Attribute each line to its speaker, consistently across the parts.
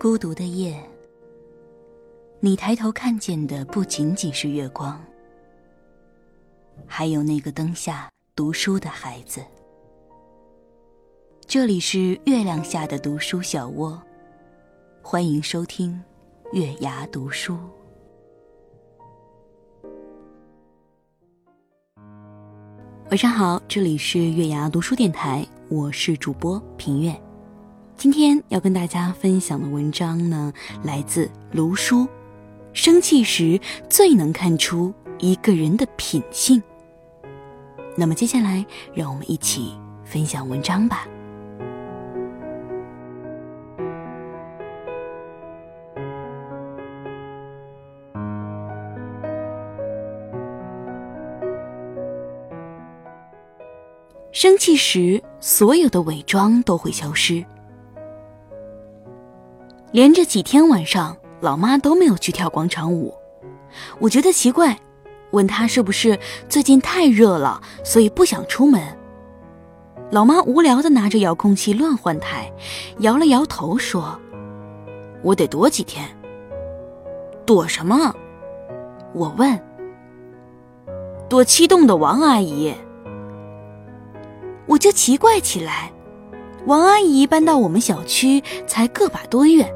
Speaker 1: 孤独的夜，你抬头看见的不仅仅是月光，还有那个灯下读书的孩子。这里是月亮下的读书小窝，欢迎收听月牙读书。晚上好，这里是月牙读书电台，我是主播平月。今天要跟大家分享的文章呢，来自卢书。生气时最能看出一个人的品性。那么接下来，让我们一起分享文章吧。生气时，所有的伪装都会消失。连着几天晚上，老妈都没有去跳广场舞，我觉得奇怪，问她是不是最近太热了，所以不想出门。老妈无聊的拿着遥控器乱换台，摇了摇头说：“我得躲几天。”躲什么？我问。躲七栋的王阿姨。我就奇怪起来，王阿姨搬到我们小区才个把多月，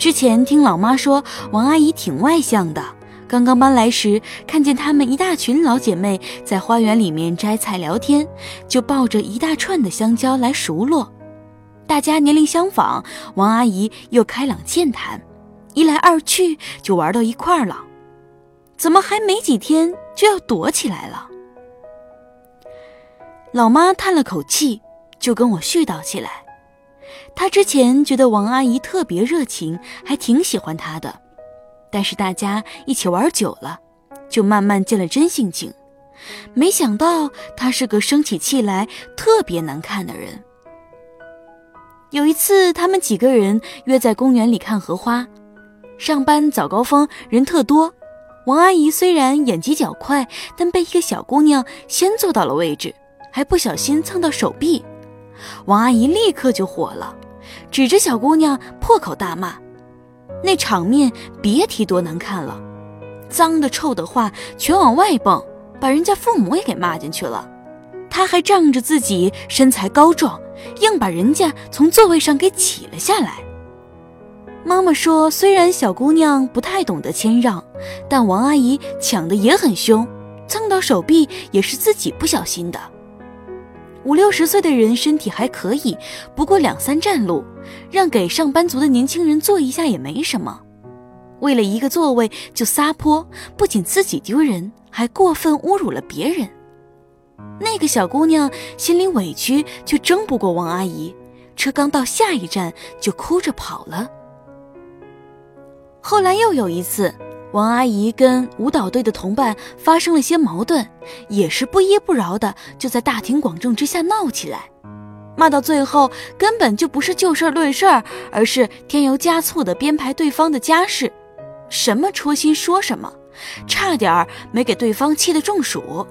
Speaker 1: 之前听老妈说王阿姨挺外向的。刚刚搬来时，看见她们一大群老姐妹在花园里面摘菜聊天，就抱着一大串的香蕉来熟络。大家年龄相仿，王阿姨又开朗健谈，一来二去就玩到一块儿了。怎么还没几天就要躲起来了？老妈叹了口气，就跟我絮叨起来。她之前觉得王阿姨特别热情，还挺喜欢她的。但是大家一起玩久了，就慢慢见了真性情。没想到她是个生起气来特别难看的人。有一次，他们几个人约在公园里看荷花。上班早高峰人特多，王阿姨虽然眼疾脚快，但被一个小姑娘先坐到了位置。还不小心蹭到手臂，王阿姨立刻就火了，指着小姑娘破口大骂。那场面别提多难看了，脏的臭的话全往外蹦，把人家父母也给骂进去了。她还仗着自己身材高壮，硬把人家从座位上给挤了下来。妈妈说，虽然小姑娘不太懂得谦让，但王阿姨抢的也很凶，蹭到手臂也是自己不小心的。五六十岁的人身体还可以，不过两三站路，让给上班族的年轻人坐一下也没什么。为了一个座位就撒泼，不仅自己丢人，还过分侮辱了别人。那个小姑娘心里委屈，却争不过王阿姨，车刚到下一站就哭着跑了。后来又有一次。王阿姨跟舞蹈队的同伴发生了些矛盾，也是不依不饶的，就在大庭广众之下闹起来，骂到最后根本就不是就事论事儿，而是添油加醋的编排对方的家事，什么戳心说什么，差点儿没给对方气得中暑。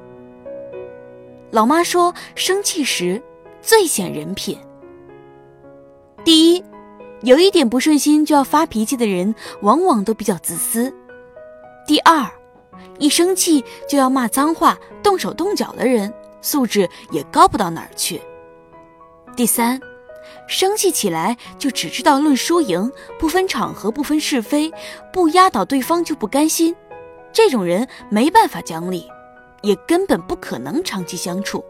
Speaker 1: 老妈说，生气时最显人品。第一，有一点不顺心就要发脾气的人，往往都比较自私。第二，一生气就要骂脏话、动手动脚的人，素质也高不到哪儿去。第三，生气起来就只知道论输赢，不分场合、不分是非，不压倒对方就不甘心。这种人没办法讲理，也根本不可能长期相处。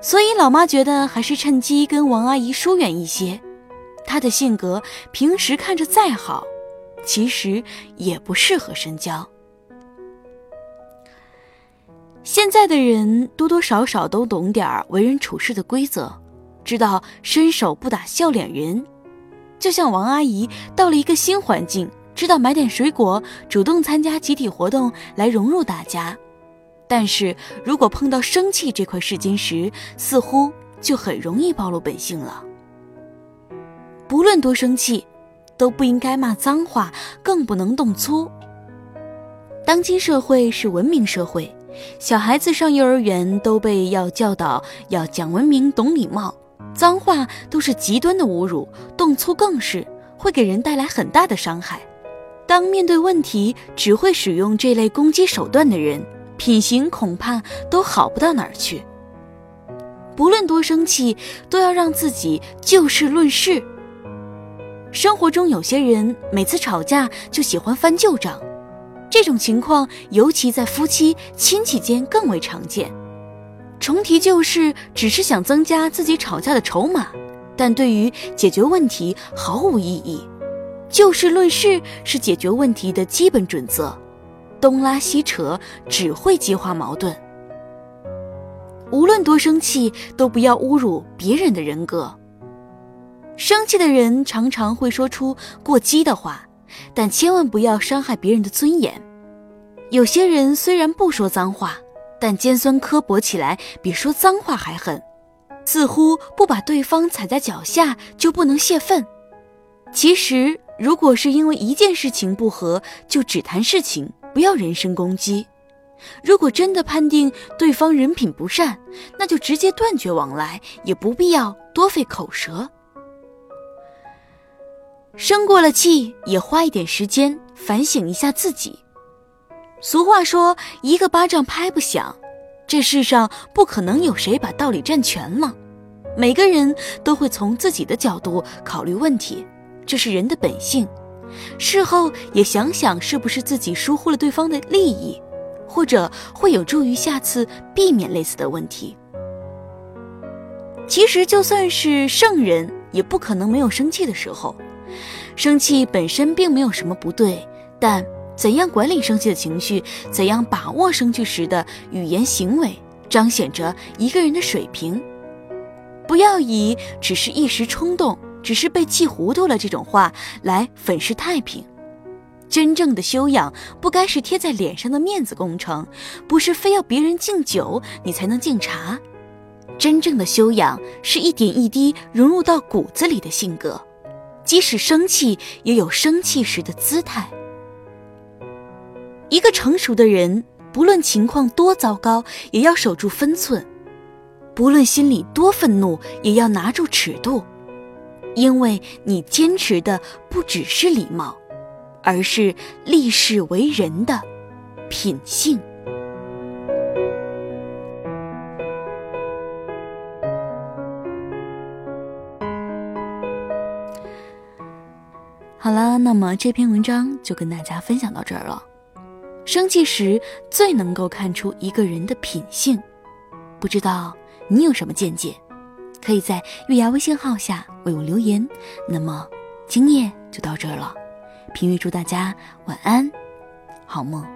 Speaker 1: 所以老妈觉得还是趁机跟王阿姨疏远一些。她的性格平时看着再好。其实也不适合深交。现在的人多多少少都懂点儿为人处事的规则，知道伸手不打笑脸人。就像王阿姨到了一个新环境，知道买点水果，主动参加集体活动来融入大家。但是如果碰到生气这块试金石，似乎就很容易暴露本性了。不论多生气。都不应该骂脏话，更不能动粗。当今社会是文明社会，小孩子上幼儿园都被要教导要讲文明、懂礼貌，脏话都是极端的侮辱，动粗更是会给人带来很大的伤害。当面对问题只会使用这类攻击手段的人，品行恐怕都好不到哪儿去。不论多生气，都要让自己就事论事。生活中有些人每次吵架就喜欢翻旧账，这种情况尤其在夫妻、亲戚间更为常见。重提旧事只是想增加自己吵架的筹码，但对于解决问题毫无意义。就事论事是解决问题的基本准则，东拉西扯只会激化矛盾。无论多生气，都不要侮辱别人的人格。生气的人常常会说出过激的话，但千万不要伤害别人的尊严。有些人虽然不说脏话，但尖酸刻薄起来比说脏话还狠，似乎不把对方踩在脚下就不能泄愤。其实，如果是因为一件事情不和，就只谈事情，不要人身攻击。如果真的判定对方人品不善，那就直接断绝往来，也不必要多费口舌。生过了气，也花一点时间反省一下自己。俗话说：“一个巴掌拍不响。”这世上不可能有谁把道理占全了，每个人都会从自己的角度考虑问题，这是人的本性。事后也想想，是不是自己疏忽了对方的利益。或者会有助于下次避免类似的问题。其实就算是圣人，也不可能没有生气的时候。生气本身并没有什么不对，但怎样管理生气的情绪，怎样把握生气时的语言行为，彰显着一个人的水平。不要以“只是一时冲动，只是被气糊涂了”这种话来粉饰太平。真正的修养不该是贴在脸上的面子工程，不是非要别人敬酒你才能敬茶。真正的修养是一点一滴融入到骨子里的性格，即使生气也有生气时的姿态。一个成熟的人，不论情况多糟糕，也要守住分寸；不论心里多愤怒，也要拿住尺度，因为你坚持的不只是礼貌。而是立世为人的品性。那么这篇文章就跟大家分享到这儿了。生气时最能够看出一个人的品性，不知道你有什么见解？可以在月牙微信号下为我留言。那么今夜就到这儿了。平玉祝大家晚安，好梦。